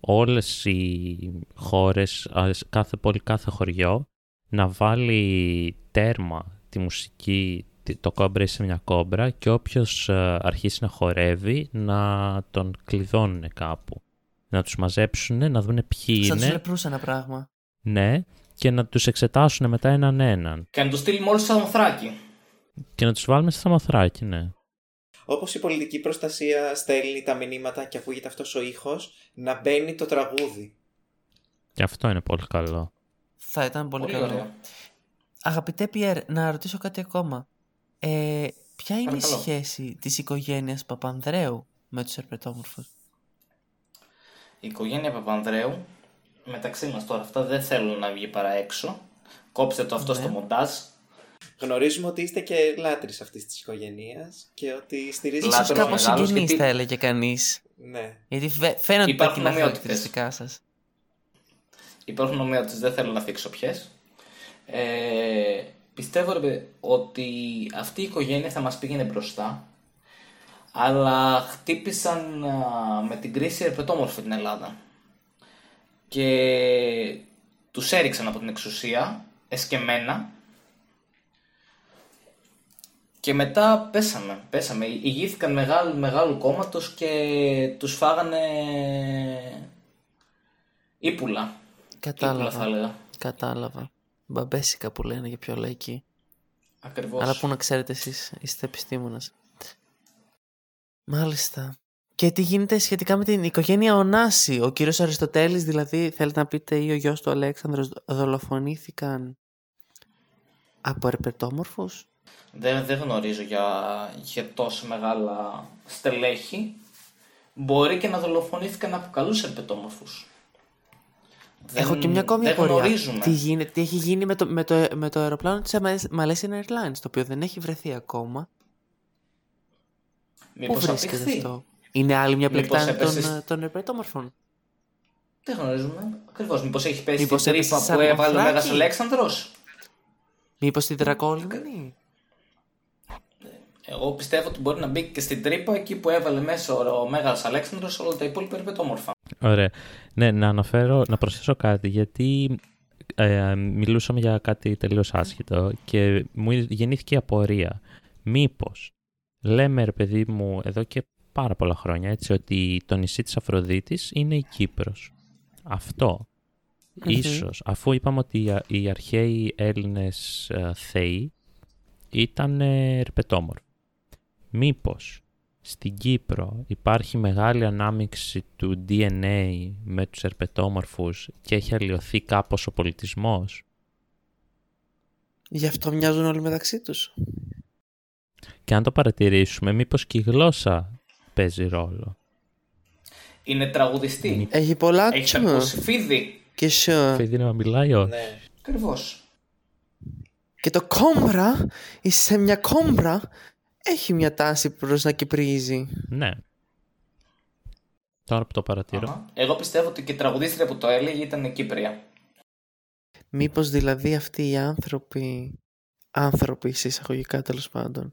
όλες οι χώρες, ας, κάθε πόλη, κάθε χωριό, να βάλει τέρμα τη μουσική τη- το κόμπρα είσαι μια κόμπρα και όποιος ε, αρχίσει να χορεύει να τον κλειδώνουν κάπου. Να τους μαζέψουν, να δουν ποιοι Σαν τους είναι, λεπρούς ένα πράγμα. ναι, και να τους εξετάσουν μετά έναν έναν. Και να το στείλουμε όλους στο Σαμοθράκι. Και να τους βάλουμε στα μαθράκι, ναι. όπως η πολιτική προστασία στέλνει τα μηνύματα και ακούγεται αυτός ο ήχος, να μπαίνει το τραγούδι. Και αυτό είναι πολύ καλό. Θα ήταν πολύ, Πολύ καλό. ωραίο. Αγαπητέ Πιέρ, να ρωτήσω κάτι ακόμα. Ε, ποια είναι Παρακαλώ. η σχέση της οικογένειας Παπανδρέου με τους ερπετόμορφους; Η οικογένεια Παπανδρέου, μεταξύ μας τώρα, αυτά δεν θέλουν να βγει παρά έξω. Κόψτε το αυτό Ναι. στο μοντάζ. Γνωρίζουμε ότι είστε και λάτρεις αυτής της οικογένειας και ότι στηρίζετε... Λάτρος Ίσως κάπως μεγάλος, συγγενείς γιατί- θα έλεγε κανείς. Ναι. Γιατί φαι- φαίνονται τα Υπάρχουν κοινά ομοιότητες. χαρακτηριστικά σας. Υπάρχουν ομοιότητες, δεν θέλω να θίξω ποιες. Ε, πιστεύω ρε, παιδί, ότι αυτή η οικογένεια θα μας πήγαινε μπροστά αλλά χτύπησαν α, με την κρίση ερπετόμορφη την Ελλάδα και τους έριξαν από την εξουσία εσκεμμένα και μετά πέσαμε, πέσαμε. Ηγήθηκαν μεγάλου, μεγάλου κόμματος και τους φάγανε ύπουλα. Ύπουλα θα Κατάλαβα. έλεγα. Κατάλαβα. Μπαμπέσικα που λένε για πιο λαϊκή. Ακριβώς. Αλλά που να ξέρετε εσείς είστε επιστήμονας. Μάλιστα. Και τι γίνεται σχετικά με την οικογένεια Ωνάση. Ο κύριος Αριστοτέλης δηλαδή θέλετε να πείτε ή ο γιος του Αλέξανδρος δολοφονήθηκαν από ερπετόμορφους; Δεν, δεν γνωρίζω για, για τόσο μεγάλα στελέχη. Μπορεί και να δολοφονήθηκαν από καλούς ερπετόμορφους. Έχω Δεν- και μια ακόμη δεν απορία. γνωρίζουμε. Τι, γίνεται, τι έχει γίνει με το, με, το, με το αεροπλάνο της Malaysian Airlines, το οποίο δεν έχει βρεθεί ακόμα. Πού Μήπως βρίσκεται απηχθεί; αυτό; Είναι άλλη μια Μήπως πλεκτάνη των, έπεσε σ- των ερπετόμορφων. Δεν γνωρίζουμε. Ακριβώς. Μήπως έχει πέσει Μήπως στην έπεσε τρύπα σαν που έβαλε ο μοφράκι. Μέγας Αλέξανδρος; Μήπως τη δρακόλυμνη. Εγώ πιστεύω ότι μπορεί να μπει και στην τρύπα εκεί που έβαλε μέσα ο Μέγας Αλέξανδρος όλα τα υπόλοιπα ερπετόμορφα. Ωραία. Ναι, να αναφέρω, να προσθέσω κάτι, γιατί ε, μιλούσαμε για κάτι τελείως άσχετο και μου γεννήθηκε η απορία. Μήπως λέμε, ρε παιδί μου, εδώ και πάρα πολλά χρόνια, έτσι, ότι το νησί της Αφροδίτης είναι η Κύπρος. Αυτό, ίσως, αφού είπαμε ότι οι, α- οι αρχαίοι Έλληνες ε, θεοί ήταν ε, ερπετόμορφοι. Μήπως στην Κύπρο υπάρχει μεγάλη ανάμειξη του DNA με τους ερπετόμορφους και έχει αλλοιωθεί κάπως ο πολιτισμός; Γι' αυτό μοιάζουν όλοι μεταξύ τους. Και αν το παρατηρήσουμε, μήπως και η γλώσσα παίζει ρόλο. Είναι τραγουδιστή. Έχει πολλά Έχει τσου. ακούσει φίδι. Και σου. Παιδί να μιλάει, όχι. Ναι. Ακριβώς. Και το κόμπρα, σε μια κόμπρα, έχει μια τάση προς να κυπρίζει. Ναι. Τώρα που το παρατηρώ. Αχα. Εγώ πιστεύω ότι και η τραγουδίστρια που το έλεγε ήταν η Κύπρια. Μήπως δηλαδή αυτοί οι άνθρωποι, άνθρωποι σε εισαγωγικά τέλος πάντων,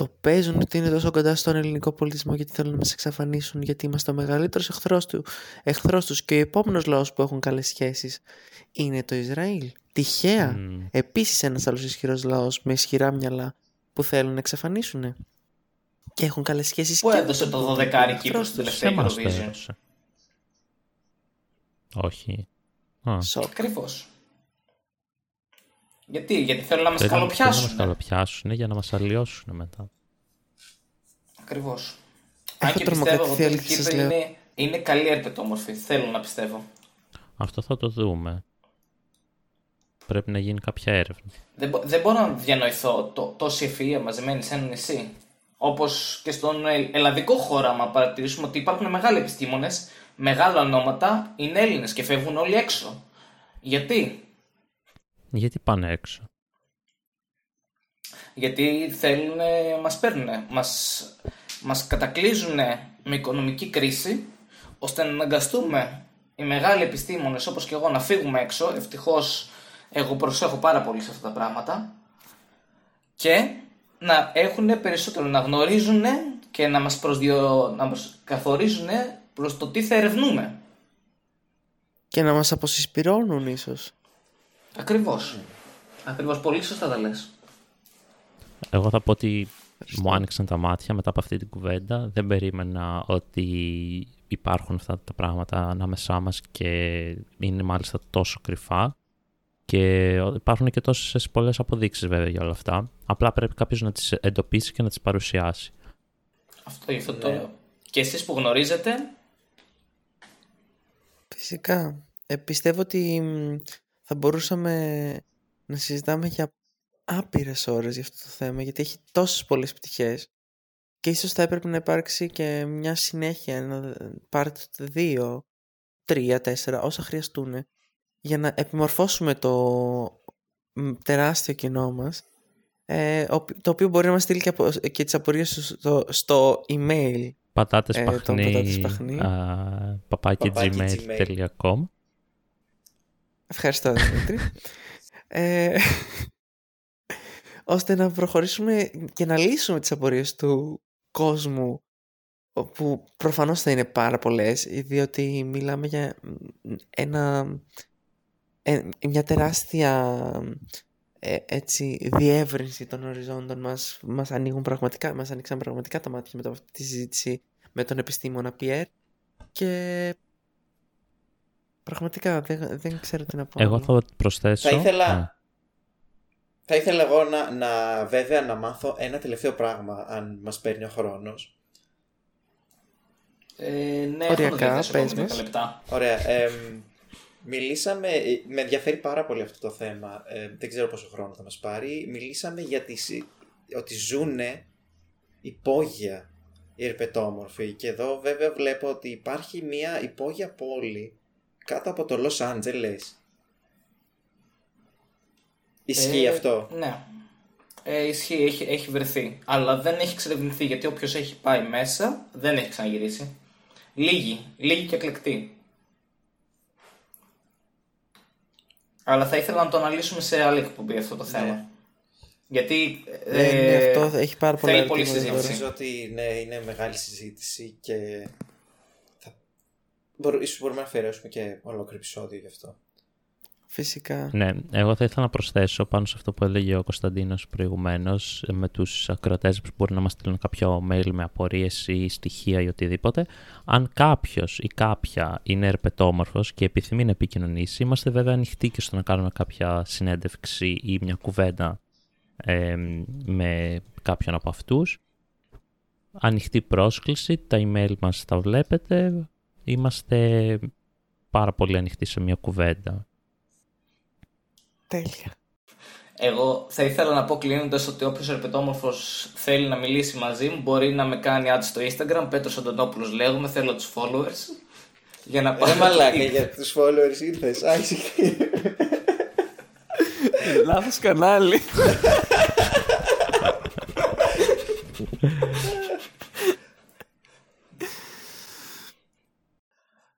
το παίζουν ότι είναι τόσο κοντά στον ελληνικό πολιτισμό γιατί θέλουν να μας εξαφανίσουν γιατί είμαστε ο μεγαλύτερος εχθρός, του, εχθρός τους και ο επόμενος λαός που έχουν καλές σχέσεις είναι το Ισραήλ. Τυχαία. Μμ. Επίσης ένας άλλος ισχυρός λαός με ισχυρά μυαλά που θέλουν να εξαφανίσουν. Και έχουν καλές σχέσεις Πού και με έδωσε τον το Πούτιν, δωδεκάρι τον Κύπρο εχθρό στην τους. Σε τελευταία μας το Eurovision; έδωσε. Όχι. Α, Σοκ. Ακριβώς. Γιατί, γιατί θέλουν να μας θέλουν- θέλουν να μας καλοπιάσουν. καλοπιάσουν για να μας αλλοιώσουν μετά. Ακριβώς. Έχω Αν και τρομοκρατηθεί, πιστεύω ότι οι αλήθεια σας Κύπροι λέω. είναι, είναι καλοί ερπετόμορφοι. Θέλω να πιστεύω. Αυτό θα το δούμε. Πρέπει να γίνει κάποια έρευνα. Δεν, μπο- δεν μπορώ να διανοηθώ το, τόση ευφυΐα μαζεμένη σε ένα νησί. Όπως και στον ελλ- ελλαδικό χώρο, άμα παρατηρήσουμε ότι υπάρχουν μεγάλοι επιστήμονες, μεγάλα ονόματα, είναι Έλληνες και φεύγουν όλοι έξω. Γιατί; Γιατί πάνε έξω; Γιατί θέλουν, μας παίρνουν, μας, μας κατακλείζουν με οικονομική κρίση, ώστε να αναγκαστούμε οι μεγάλοι επιστήμονες όπως και εγώ να φύγουμε έξω. Ευτυχώς εγώ προσέχω πάρα πολύ σε αυτά τα πράγματα. Και να έχουν περισσότερο, να γνωρίζουν και να μας, προσδιο... να μας καθορίζουν προς το τι θα ερευνούμε. Και να μας αποσυσπυρώνουν ίσως. Ακριβώς. Ακριβώς. Πολύ σωστά τα λες. Εγώ θα πω ότι μου άνοιξαν τα μάτια μετά από αυτή την κουβέντα. Δεν περίμενα ότι υπάρχουν αυτά τα πράγματα ανάμεσά μας και είναι μάλιστα τόσο κρυφά. Και υπάρχουν και τόσες πολλές αποδείξεις βέβαια για όλα αυτά. Απλά πρέπει κάποιος να τις εντοπίσει και να τις παρουσιάσει. Αυτό, αυτό το... Και εσείς που γνωρίζετε, Φυσικά. Ε, πιστεύω ότι μ, θα μπορούσαμε να συζητάμε για άπειρες ώρες για αυτό το θέμα, γιατί έχει τόσες πολλές πτυχές και ίσως θα έπρεπε να υπάρξει και μια συνέχεια, ένα part 2, 3, 4, όσα χρειαστούν για να επιμορφώσουμε το μ, τεράστιο κοινό μας ε, ο- το οποίο μπορεί να μας στείλει και, απο, και τις απορίες του στο, στο email Πατάτες Ε, το παχνί, πατάτες παχνί. α, παπάκι Παπάκι gmail.com. Ευχαριστώ Δημήτρη. ε, ώστε να προχωρήσουμε και να λύσουμε τις απορίες του κόσμου που προφανώς θα είναι πάρα πολλές διότι μιλάμε για ένα, ε, μια τεράστια ε, έτσι, διεύρυνση των οριζόντων μας μας ανοίγουν πραγματικά μας ανοίξαν πραγματικά τα μάτια μετά από αυτή τη συζήτηση με τον επιστήμονα Πιέρ και πραγματικά δεν, δεν ξέρω τι να πω Εγώ άλλο. θα προσθέσω... Θα ήθελα, Α, θα ήθελα εγώ να, να βέβαια να μάθω ένα τελευταίο πράγμα αν μας παίρνει ο χρόνος. ε, ναι, Οριακά, έχω να διαθέσω πες ακόμα 10 μας. λεπτά. Ωραία. εμ, μιλήσαμε, ε, με ενδιαφέρει πάρα πολύ αυτό το θέμα. ε, δεν ξέρω πόσο χρόνο θα μας πάρει. Μιλήσαμε για τις, ότι ζούνε υπόγεια οι ερπετόμορφοι. Και εδώ βέβαια βλέπω ότι υπάρχει μια υπόγεια πόλη κάτω από το Λος Άντζελες. Ισχύει Ε, αυτό. Ναι. Ε, ισχύει, έχει, έχει βρεθεί. Αλλά δεν έχει εξερευνηθεί γιατί όποιος έχει πάει μέσα δεν έχει ξαναγυρίσει. Λίγοι, λίγοι και εκλεκτοί. Αλλά θα ήθελα να το αναλύσουμε σε άλλη εκπομπή αυτό το θέμα. Γιατί. Ναι, ναι, αυτό έχει πάρα πολλά θέλει πολλή ερωτήματα τώρα. συζήτηση. Νομίζω ότι ναι, είναι μεγάλη συζήτηση και θα... Μπορώ, ίσως μπορούμε να αφιερώσουμε και ολόκληρο επεισόδιο γι' αυτό. Φυσικά. Ναι, εγώ θα ήθελα να προσθέσω πάνω σε αυτό που έλεγε ο Κωνσταντίνος προηγουμένως ε, με τους ακροατές που μπορεί να μας στείλουν κάποιο mail με απορίες ή στοιχεία ή οτιδήποτε. Αν κάποιος ή κάποια είναι ερπετόμορφος και επιθυμεί να επικοινωνήσει, είμαστε βέβαια ανοιχτοί και στο να κάνουμε κάποια συνέντευξη ή μια κουβέντα ε, με κάποιον από αυτούς. Ανοιχτή πρόσκληση, τα email μας τα βλέπετε. Είμαστε πάρα πολύ ανοιχτοί σε μια κουβέντα. Τέλεια. Εγώ θα ήθελα να πω κλείνοντας ότι όποιος ερπετόμορφος θέλει να μιλήσει μαζί μου μπορεί να με κάνει add στο Instagram. Πέτρος Αντωνόπουλος λέγομαι, θέλω τους followers. Για να Ρε πάρω. μαλάκα για τους followers ήρθες. Α, ησυχή. Λάθος κανάλι.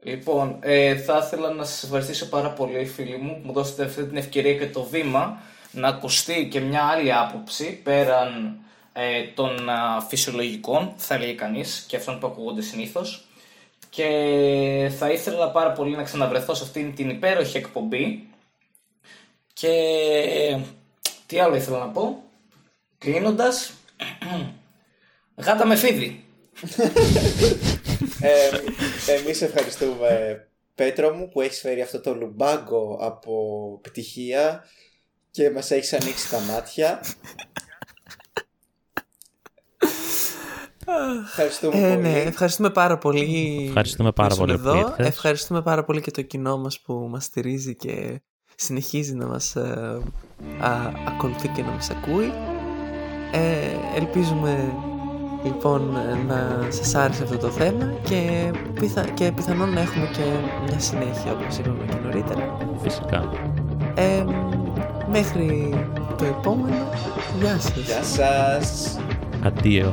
Λοιπόν, ε, θα ήθελα να σας ευχαριστήσω πάρα πολύ φίλοι μου που μου δώσετε αυτή την ευκαιρία και το βήμα να ακουστεί και μια άλλη άποψη πέραν ε, των α, φυσιολογικών, θα έλεγε κανείς, και αυτών που ακούγονται συνήθως. Και θα ήθελα πάρα πολύ να ξαναβρεθώ σε αυτήν την υπέροχη εκπομπή. Και τι άλλο ήθελα να πω, κλείνοντας, γάτα με φίδι. ε, εμείς ευχαριστούμε Πέτρο μου που έχεις φέρει αυτό το λουμπάγκο από πτυχία και μας έχεις ανοίξει τα μάτια. Ευχαριστούμε Ε, πολύ. ναι, ευχαριστούμε πάρα πολύ. Ευχαριστούμε πάρα που ήσουν πολύ που εδώ. ήρθες. Ευχαριστούμε πάρα πολύ και το κοινό μας που μας στηρίζει και συνεχίζει να μας ε, α, ακολουθεί και να μας ακούει. Ε, ελπίζουμε λοιπόν να σας άρεσε αυτό το θέμα και, πιθα, και πιθανόν να έχουμε και μια συνέχεια όπως είπαμε και νωρίτερα. Φυσικά. Ε, μέχρι το επόμενο, γεια σας. Γεια σας. Αντίο.